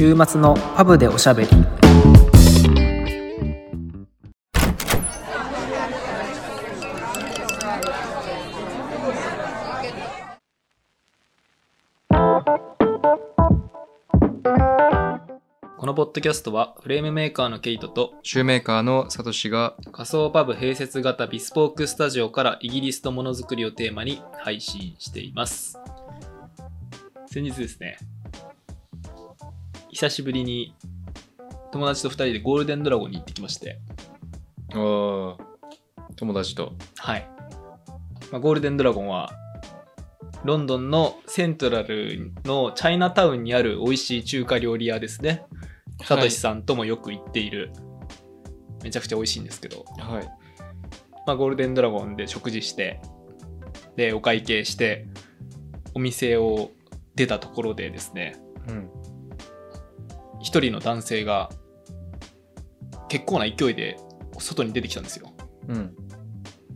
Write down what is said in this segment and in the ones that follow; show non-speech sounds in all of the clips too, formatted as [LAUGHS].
週末のパブでおしゃべり。このポッドキャストはフレームメーカーのケイトとシューメーカーのサトシが仮想パブ併設型ビスポークスタジオからイギリスとものづくりをテーマに配信しています。先日ですね久しぶりに友達と2人でゴールデンドラゴンに行ってきまして。あ友達と。はい、まあ、ゴールデンドラゴンはロンドンのセントラルのチャイナタウンにある美味しい中華料理屋ですね。サトシさんともよく行っている、めちゃくちゃ美味しいんですけど。はい。まあ、ゴールデンドラゴンで食事してでお会計してお店を出たところでですね。うん一人の男性が結構な勢いで外に出てきたんですよ。うん。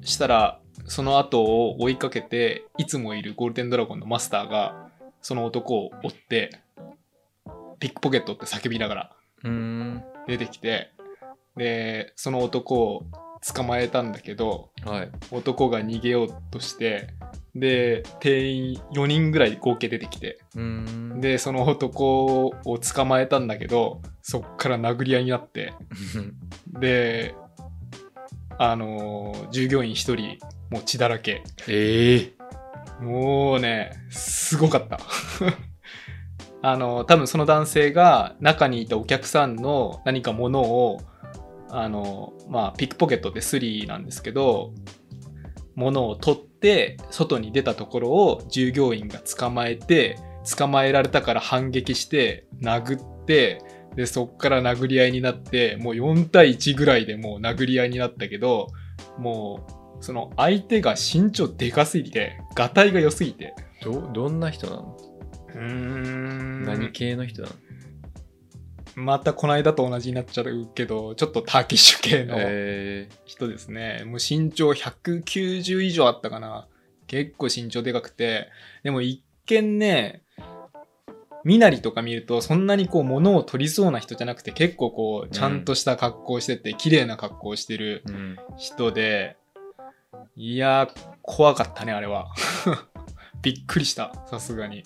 したらその後を追いかけていつもいるゴールデンドラゴンのマスターがその男を追ってピックポケットって叫びながら出てきてでその男を捕まえたんだけどはい。男が逃げようとしてで店員4人ぐらい合計出てきてでその男を捕まえたんだけどそっから殴り合いになってであのー従業員1人もう血だらけ。ええ。もうねすごかった。[LAUGHS] あの多分その男性が中にいたお客さんの何か物をあのまあピックポケットでスリーなんですけど物を取って外に出たところを従業員が捕まえて捕まえられたから反撃して殴ってでそっから殴り合いになってもう4対1ぐらいでもう殴り合いになったけどもうその相手が身長でかすぎてがたいが良すぎて。どどんな人なの？うーん。何系の人なの？またこの間と同じになっちゃうけどちょっとターキッシュ系のえ人ですね、もう身長190以上あったかな。結構身長でかくて。でも一見ね身なりとか見るとそんなにこう物を取りそうな人じゃなくて結構こうちゃんとした格好をしてて、綺麗な格好をしてるーうん。人でいやー怖かったねあれは。[LAUGHS] びっくりした。さすがに。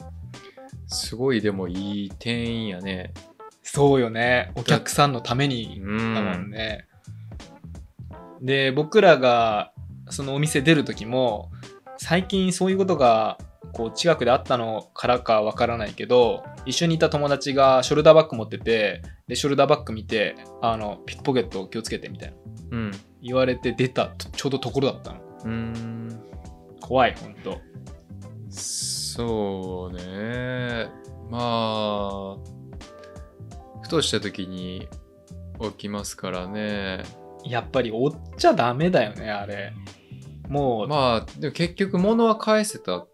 すごいでもいい店員やねそうよね。お客さんのためにうだもんんね。で僕らがそのお店出る時も最近そういうことがこう近くであったのからかわからないけど一緒にいた友達がショルダーバッグ持っててでショルダーバッグ見てあのピックポケット気をつけてみたいな。うん。言われて出たとちょうどところだったの。うーん。怖いほんと。そうね。まあふとした時に起きますからね。やっぱり追っちゃダメだよねあれ。もう。まあでも結局物は返せた。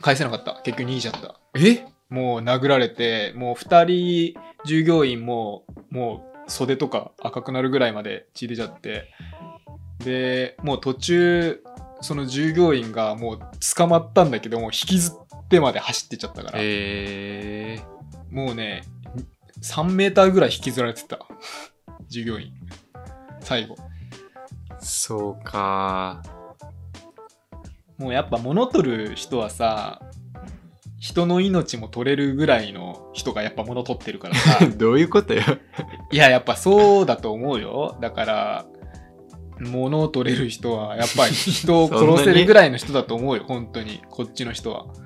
返せなかった。結局逃げちゃった。え？もう殴られて、もう二人従業員も、もう袖とか赤くなるぐらいまで血出ちゃって、で、もう途中、その従業員がもう捕まったんだけども、引きずってまで走ってっちゃったから、えもうね、3メーターぐらい引きずられてた。[LAUGHS] 従業員。最後。ー、そうかもうやっぱ物取る人はさ、人の命も取れるぐらいの人がやっぱ物取ってるからさ。[LAUGHS] どういうことよいや、やっぱそうだと思うよ。だから、物を取れる人は、やっぱり人を殺せるぐらいの人だと思うよ、本当に。こっちの人は。[LAUGHS]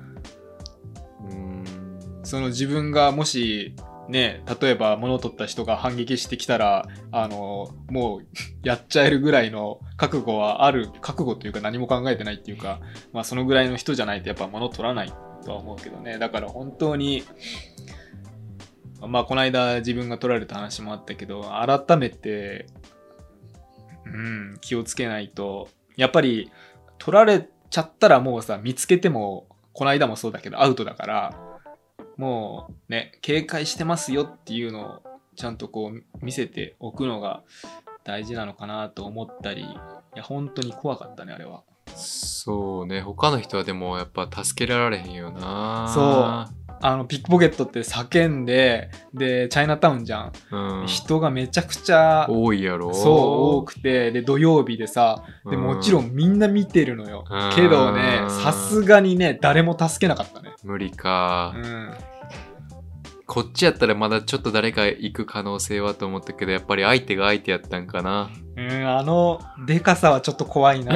その自分がもし、ね、例えば物を取った人が反撃してきたら、あの、もう [LAUGHS] やっちゃえるぐらいの覚悟はある、覚悟というか何も考えてないっていうか、まあそのぐらいの人じゃないとやっぱ物取らないとは思うけどね。だから本当に、まあこの間自分が取られた話もあったけど、改めて、うん、気をつけないと、やっぱり取られちゃったらもうさ、見つけても、この間もそうだけどアウトだから、もうね、警戒してますよっていうのをちゃんとこう見せておくのが大事なのかなと思ったり、いや、本当に怖かったね、あれは。そうね他の人はでもやっぱ助けられへんよなそうあのピックポケットって叫んででチャイナタウンじゃん、うん、人がめちゃくちゃ多いやろ。そう多くてで土曜日でさでもちろんみんな見てるのよ、うん。けどねさすがにね誰も助けなかったね。無理か、うん。こっちやったらまだちょっと誰か行く可能性はと思ったけどやっぱり相手が相手やったんかな。うん、あのでかさはちょっと怖いな。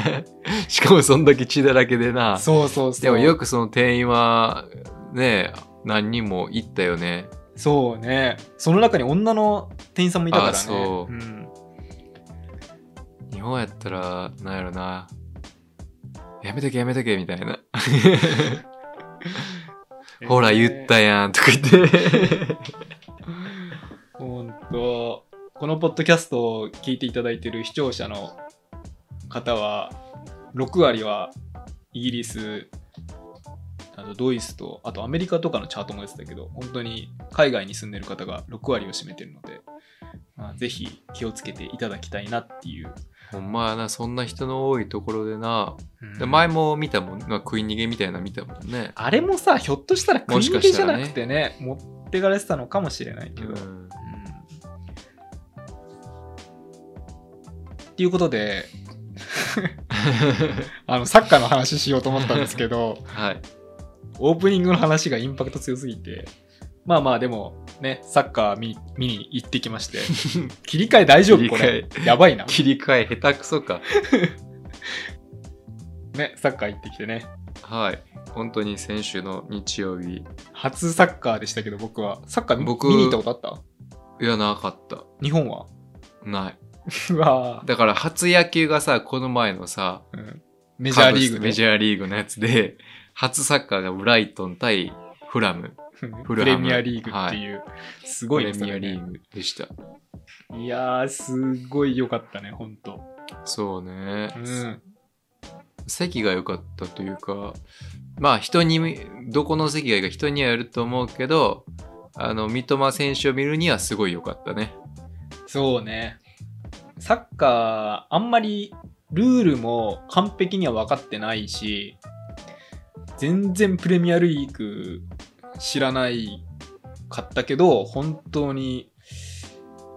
[LAUGHS] しかもそんだけ血だらけでな。そうそうそう。でもよくその店員はね何人も行ったよね。そうね。その中に女の店員さんもいたからね。あそう。うん、日本やったらなんやろな。やめとけやめとけみたいな。[LAUGHS] ほら言ったやんとか言って。[LAUGHS] ほんと。このポッドキャストを聞いていただいている視聴者の方は6割はイギリスあとドイツとあとアメリカとかのチャートも出てたけど本当に海外に住んでる方が6割を占めてるので、まあ、ぜひ気をつけていただきたいなっていう、ほんまやなそんな人の多いところでな、うん。で前も見たもんな食い逃げみたいなの見たもんね。あれもさひょっとしたら食い逃げじゃなくてね。持ってかれてたのかもしれないけど、うん。うん。っていうことで [LAUGHS] あのサッカーの話しようと思ったんですけどはいオープニングの話がインパクト強すぎて。まあまあでもねサッカー見見に行ってきまして。[LAUGHS] 切り替え大丈夫？これ。切やばいな。切り替え下手くそか。[LAUGHS] ねサッカー行ってきてね。はい。本当に先週の日曜日。初サッカーでしたけど僕は。サッカー見僕見に行ったことあっいやなかった。た日本は？ない。[LAUGHS] うわだから初野球がさこの前のさー、うん。メジャーリーグメジャーリーグのやつで初サッカーがブライトン対フラム。[LAUGHS] プレミアリーグっていう、すごいね。プレミアリーグでした。いやー、すごい良かったね、ほんと。そうね、うん。席が良かったというかまあ人にどこの席がいいか人にはよると思うけどあの三笘選手を見るにはすごい良かったね。そうね。サッカー、あんまりルールも完璧には分かってないし、全然プレミアリーグ知らないかったけど、本当に、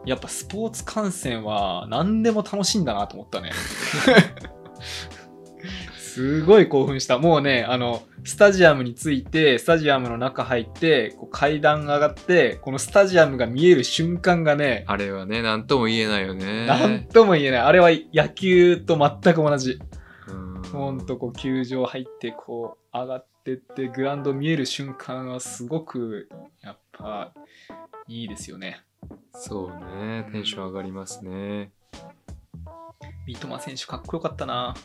やっぱスポーツ観戦は何でも楽しいんだなと思ったね。[LAUGHS] すごい興奮した。もうね、あの、スタジアムに着いて、スタジアムの中入って、こう階段上がって、このスタジアムが見える瞬間がね、あれはね何とも言えないよねなんとも言えない。あれは野球と全く同じ。うんほんとこう球場入ってこう上がってってグラウンド見える瞬間はすごくやっぱいいですよね。そうねテンション上がりますね三笘選手かっこよかったな。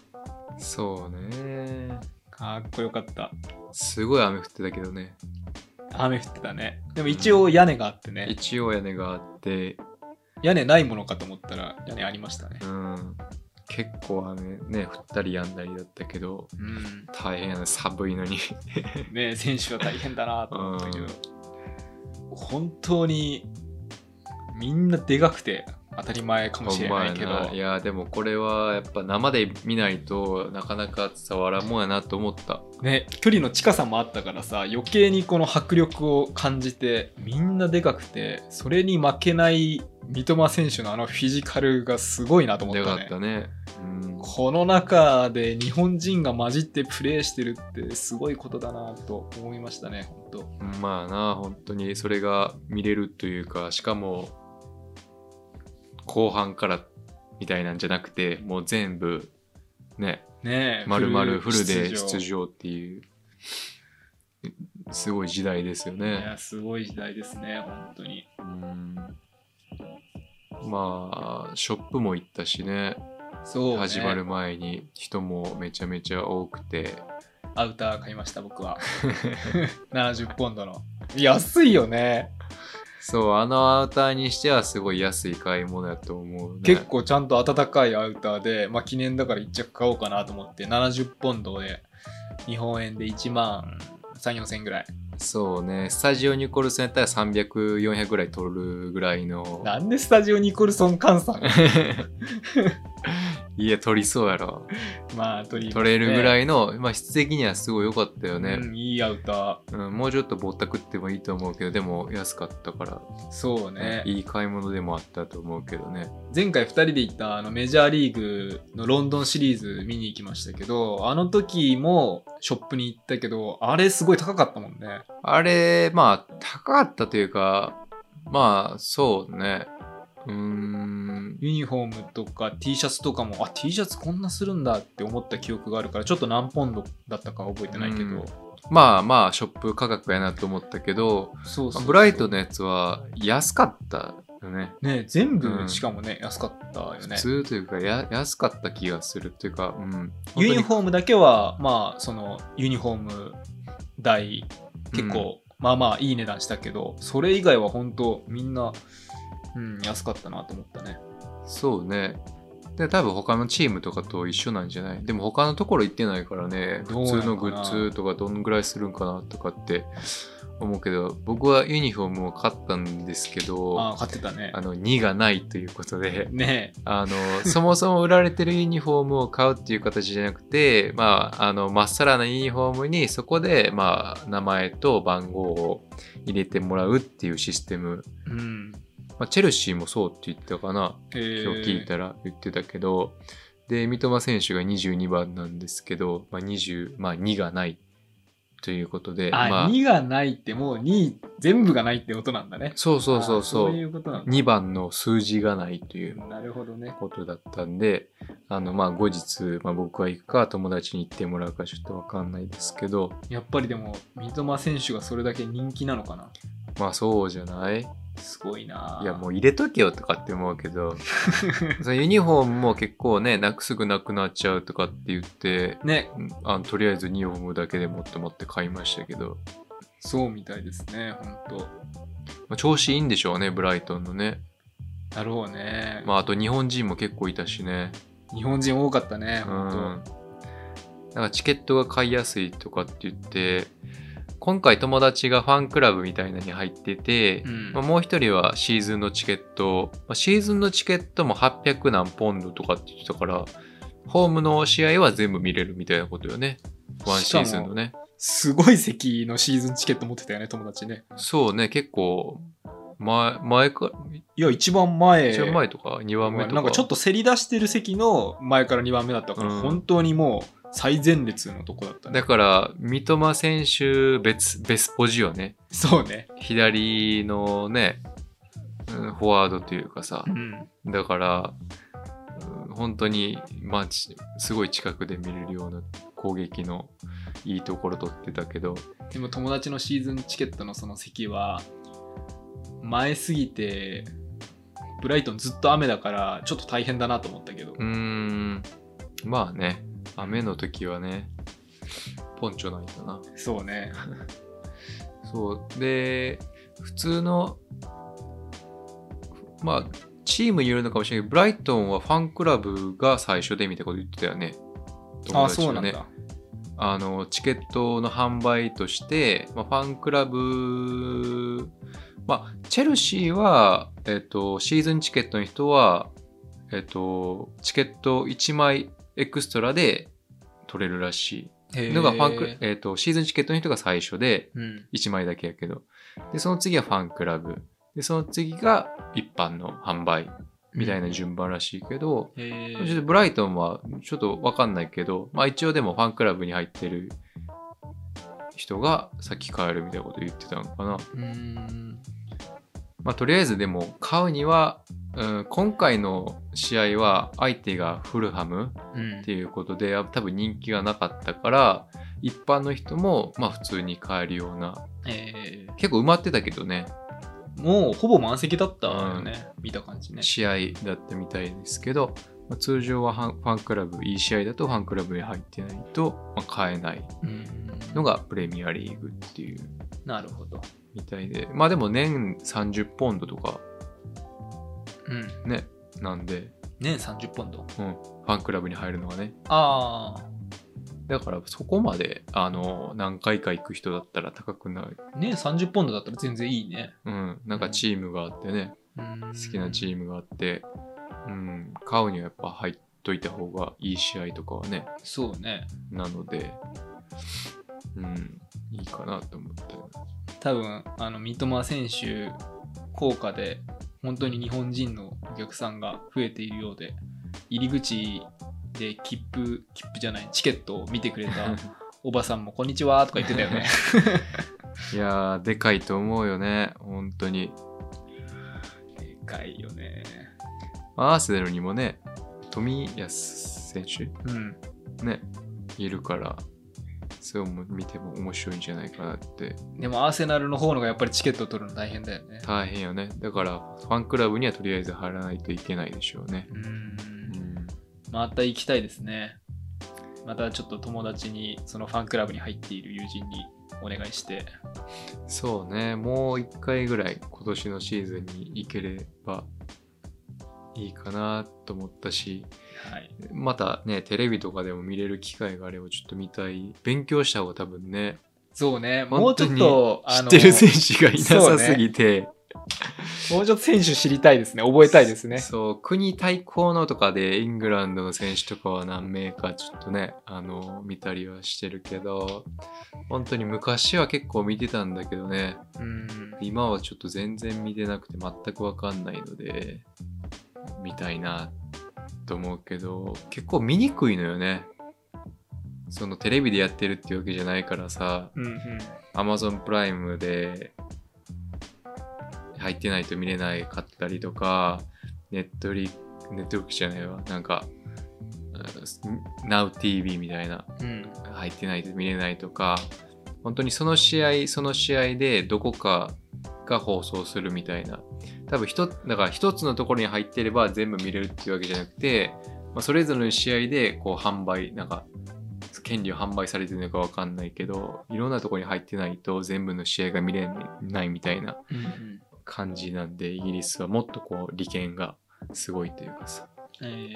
そうねかっこよかった。すごい雨降ってたけどね雨降ってたね。でも一応屋根があってね。一応屋根があって屋根ないものかと思ったら屋根ありましたねう。ん結構雨ね降ったりやんだりだったけどうん。大変寒いのに。[LAUGHS] ね選手は大変だなと思ったけど。うん、本当にみんなでかくて当たり前かもしれないけど。いやでもこれはやっぱ生で見ないとなかなか伝わらんもんやなと思った。ね、距離の近さもあったからさ余計にこの迫力を感じてみんなでかくてそれに負けない三笘選手のあのフィジカルがすごいなと思ったね。ったね。うん。この中で日本人が混じってプレーしてるってすごいことだなと思いましたね本当まあな本当にそれが見れるというかしかも後半からみたいなんじゃなくてもう全部ねねえ丸々フルで出出場っていうすごい時代ですよいねやすごい時代ですね本当に。うん。まあショップも行ったしね。そう、ね、始まる前に人もめちゃめちゃ多くて。アウター買いました僕は。[LAUGHS] 70ポンドの。安いよねそうあのアウターにしてはすごい安い買い物やと思うね。結構ちゃんと暖かいアウターで、まあ、記念だから1着買おうかなと思って70ポンドで日本円で1万3 4千円ぐらい。そうね。スタジオニコルソンやったら300400ぐらい取るぐらいの。なんでスタジオニコルソン換算？[LAUGHS] いや、取りそうやろ。まあ、取り、取れるぐらいいの、まあ質的にはすごい良かったよね。うん、いいアウタうん、もうちょっとぼったくってもいいと思うけど、でも安かったから、ー。そうね。いい買い物でもあったと思うけどね。前回2人で行ったあのメジャーリーグのロンドンシリーズ見に行きましたけど、あの時もショップに行ったけど、あれすごい高かったもんね。あれ、まあ、高かったというか、まあ、そうね。うーん。ユニフォームとか T シャツとかも、あ、T シャツこんなするんだって思った記憶があるから、ちょっと何ポンドだったか覚えてないけど、うんまあまあ、ショップ価格やなと思ったけど、ブライトのやつは安かったよね。ね全うん部しかもね、安かったよね。普通というかや、安かった気がするというか、うん。ーユニフォームだけは、まあ、そのユニフォーム代、結構、まあまあいい値段したけど、それ以外は本当みんな、うん、安かったなと思ったね。そうね。で、多分他のチームとかと一緒なんじゃない？でも他のところ行ってないからね、どう普通のグッズとかどんぐらいするんかなとかって思うけど、僕はユニフォームを買ったんですけど、ああ、あ買ってたね。の、2がないということで、ねあの、そもそも売られてるユニフォームを買うっていう形じゃなくて、まあ、あの、まっさらなユニフォームにそこで、まあ、名前と番号を入れてもらうっていうシステム。うん。まあ、チェルシーもそうって言ってたかな。えー今日聞いたら言ってたけど、で、三笘選手が22番なんですけど、まあ、20、まあ、2がないということで、あ、まあ、2がないってもう2全部がないってことなんだね。そうそうそうそうあそういうことなんだ。2番の数字がないというなるほどね。ことだったんで、あの、まあ、後日、まあ、僕は行くか、友達に行ってもらうかちょっとわかんないですけど、やっぱりでも、三笘選手がそれだけ人気なのかな。まあ、そうじゃない？すごいないや、もう入れとけよとかって思うけど、[LAUGHS] そのユニフォームも結構ね、なくすぐなくなっちゃうとかって言って、ね、あのとりあえずユニフォームだけでもって思って買いましたけど、そうみたいですね、ほんと。まあ、調子いいんでしょうね、ブライトンのね。なるほどね。まあ、あと日本人も結構いたしね。日本人多かったね、うほんと。ん。なんかチケットが買いやすいとかって言って、今回友達がファンクラブみたいなのに入ってて、うんまあ、もう一人はシーズンのチケット、まあ、シーズンのチケットも800何ポンドとかって言ってたから、ホームの試合は全部見れるみたいなことよね。ワンシーズンのね。すごい席のシーズンチケット持ってたよね、友達ね。そうね、結構、前、前か、いや、一番前。一番前とか2番目とか。なんかちょっとせり出してる席の前から2番目だったから、うん本当にもう最前列のとこだったね。だから、三笘選手別、別ポジよね。そうね。左のね、うんフォワードというかさう。ん。だから、うん本当に、まあ、ちすごい近くで見れるような攻撃のいいところ取ってたけど、でも友達のシーズンチケットのその席は、前すぎて、ブライトンずっと雨だから、ちょっと大変だなと思ったけどう。ーん、まあね、雨の時はね、ポンチョないとな。そうね。そう。で、普通の、まあ、チームによるのかもしれないけど、ブライトンはファンクラブが最初でみたいなこと言ってたよね。あ、友達がねそうなんだ。あの、チケットの販売として、まあ、ファンクラブ、まあ、チェルシーは、えっ、と、シーズンチケットの人は、えっ、と、チケット1枚エクストラで取れるらしいのがファンク、えっ、と、シーズンチケットの人が最初で、うん。1枚だけやけど。で、その次はファンクラブ。で、その次が一般の販売みたいな順番らしいけど、へちょっとブライトンはちょっとわかんないけど、まあ一応でもファンクラブに入ってる人が先帰るみたいなこと言ってたのかな。うーん。まあとりあえずでも買うには、うん、今回の試合は相手がフルハムうんっていうことで多分人気がなかったから一般の人もまあ普通に買えるようなえ結構埋まってたけどねーもうほぼ満席だったよね。見た感じね。試合だったみたいですけど、まあ通常はファンクラブいい試合だとファンクラブに入ってないと、まあ、買えないうんのがプレミアリーグっていうなるほど。みたいで。まあでも年30ポンドとか。うん。ね。なんで、年30ポンド？うん、ファンクラブに入るのはね。ああ。だからそこまであの何回か行く人だったら高くない、年30ポンドだったら全然いいね。うん、なんかチームがあってね。好好きなチームがあって、うん、買うにはやっぱ入っといた方がいい試合とかはね、そうね。なので、うん、いいかなと思って。多分、あの、三笘選手効果で、本当に日本人のお客さんが増えているようで、入り口で切符、切符じゃない、チケットを見てくれた [LAUGHS] おばさんも、こんにちはとか言ってたよね。[LAUGHS] いやー、でかいと思うよね、本当に。でかいよね。アーセナルにもね、富安選手うん。ね、いるから、それを見ても面白いんじゃないかなって。でも、アーセナルの方のがやっぱりチケットを取るの大変だよね。大変よね。だから、ファンクラブにはとりあえず入らないといけないでしょうね。うんん。また行きたいですね。またちょっと友達に、そのファンクラブに入っている友人にお願いして、そうね、もう一回ぐらい今年のシーズンに行ければいいかなと思ったし、はい。またね、テレビとかでも見れる機会があればちょっと見たい。勉強した方が多分ね、そうね、もうちょっと、知ってる選手がいなさすぎて、もうちょっと選手知りたいですね。覚えたいですね。そう、国対抗のとかでイングランドの選手とかは何名かちょっとね、あの、見たりはしてるけど、本当に昔は結構見てたんだけどね、うん。今はちょっと全然見てなくて全くわかんないので、見たいなと思うけど、結構見にくいのよね。そのテレビでやってるっていうわけじゃないからさ、うんうん。Amazon プライムで入ってないと見れないかったりとか、ネットリ、ネットフリックスじゃないわ、なんか、NowTV みたいな、うん。入ってないと見れないとか、本当にその試合、その試合でどこかが放送するみたいな。多分一、だから1つのところに入ってれば全部見れるっていうわけじゃなくて、まあ、それぞれの試合でこう販売、なんか、権利を販売されてるのか分かんないけど、いろんなところに入ってないと全部の試合が見れないみたいな感じなんで、イギリスはもっとこう利権がすごいというかさ、え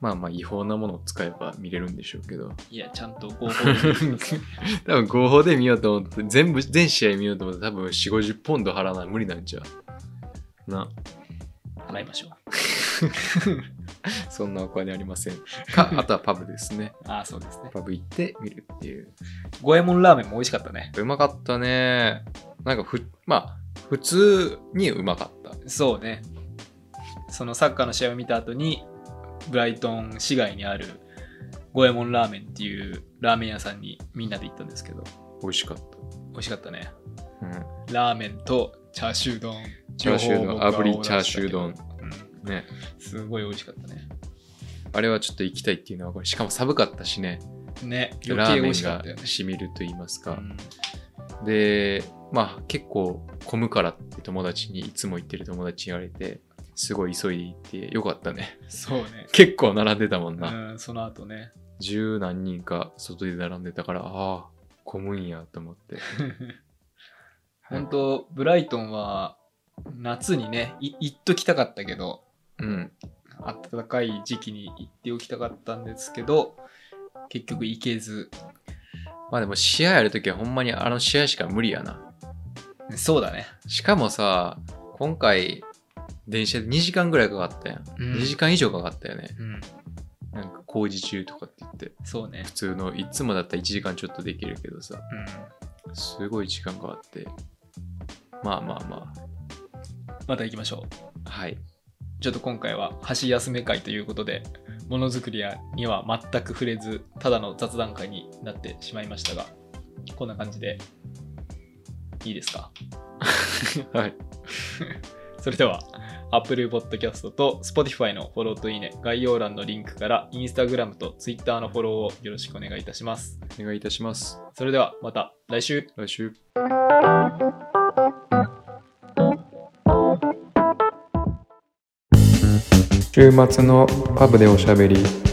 まあまあ違法なものを使えば見れるんでしょうけど、ー、いや、ちゃんと合法に [LAUGHS] 多分合法で見ようと思って、全部、全試合見ようと思って多分4、50ポンド払わない無理なんちゃう。な、払いましょう。そんなお金ありません。[LAUGHS] か、あとはパブですね。ああ、そうですね。パブ行って見るっていう。五右衛門ラーメンも美味しかったね。うまかったね。なんかふ、まあ、普通にうまかった。そうね。そのサッカーの試合を見た後に、ブライトン市街にある五右衛門ラーメンっていうラーメン屋さんにみんなで行ったんですけど、美味しかっ美味しかったね。た。うん。ラーメンとチャーシュー丼。チャーシュー丼、炙りチャーシュー丼。うん。すごい美味しかったね。あれはちょっと行きたいっていうのはこれ、しかも寒かったしね。ね、ラーメンが味しかったよね。しみると言いますか。うんで、まあ結構混むからって友達に、いつも行ってる友達に言われて、すごい急いで行ってよかったね。そうね。結構並んでたもんな。うん、その後ね。十何人か外で並んでたから、ああ、混むんやと思って。[LAUGHS] 本当ブライトンは夏にね、い行っときたかったけど、うん。暖かい時期に行っておきたかったんですけど、結局行けず。まあでも試合あるときはほんまにあの試合しか無理やな。そうだね。しかもさ、今回、電車で2時間ぐらいかかったやん。うん2時間以上かかったよね。うん。なんか工事中とかって言って。そうね普。通の、いつもだったら1時間ちょっとできるけどさ、うん。すごい時間かかって。まあまあままた行きましょう。あ。はい。ちょっと今回は箸休め会ということで、ものづくりには全く触れず、ただの雑談会になってしまいましたが、こんな感じでいいですか？[LAUGHS] はい。[LAUGHS] それでは、Apple Podcast と Spotify のフォローといいね、概要欄のリンクから Instagram と Twitter のフォローをよろしくお願いいたします。お願いいたします。それではまた来週来週。週末のパブでおしゃべり。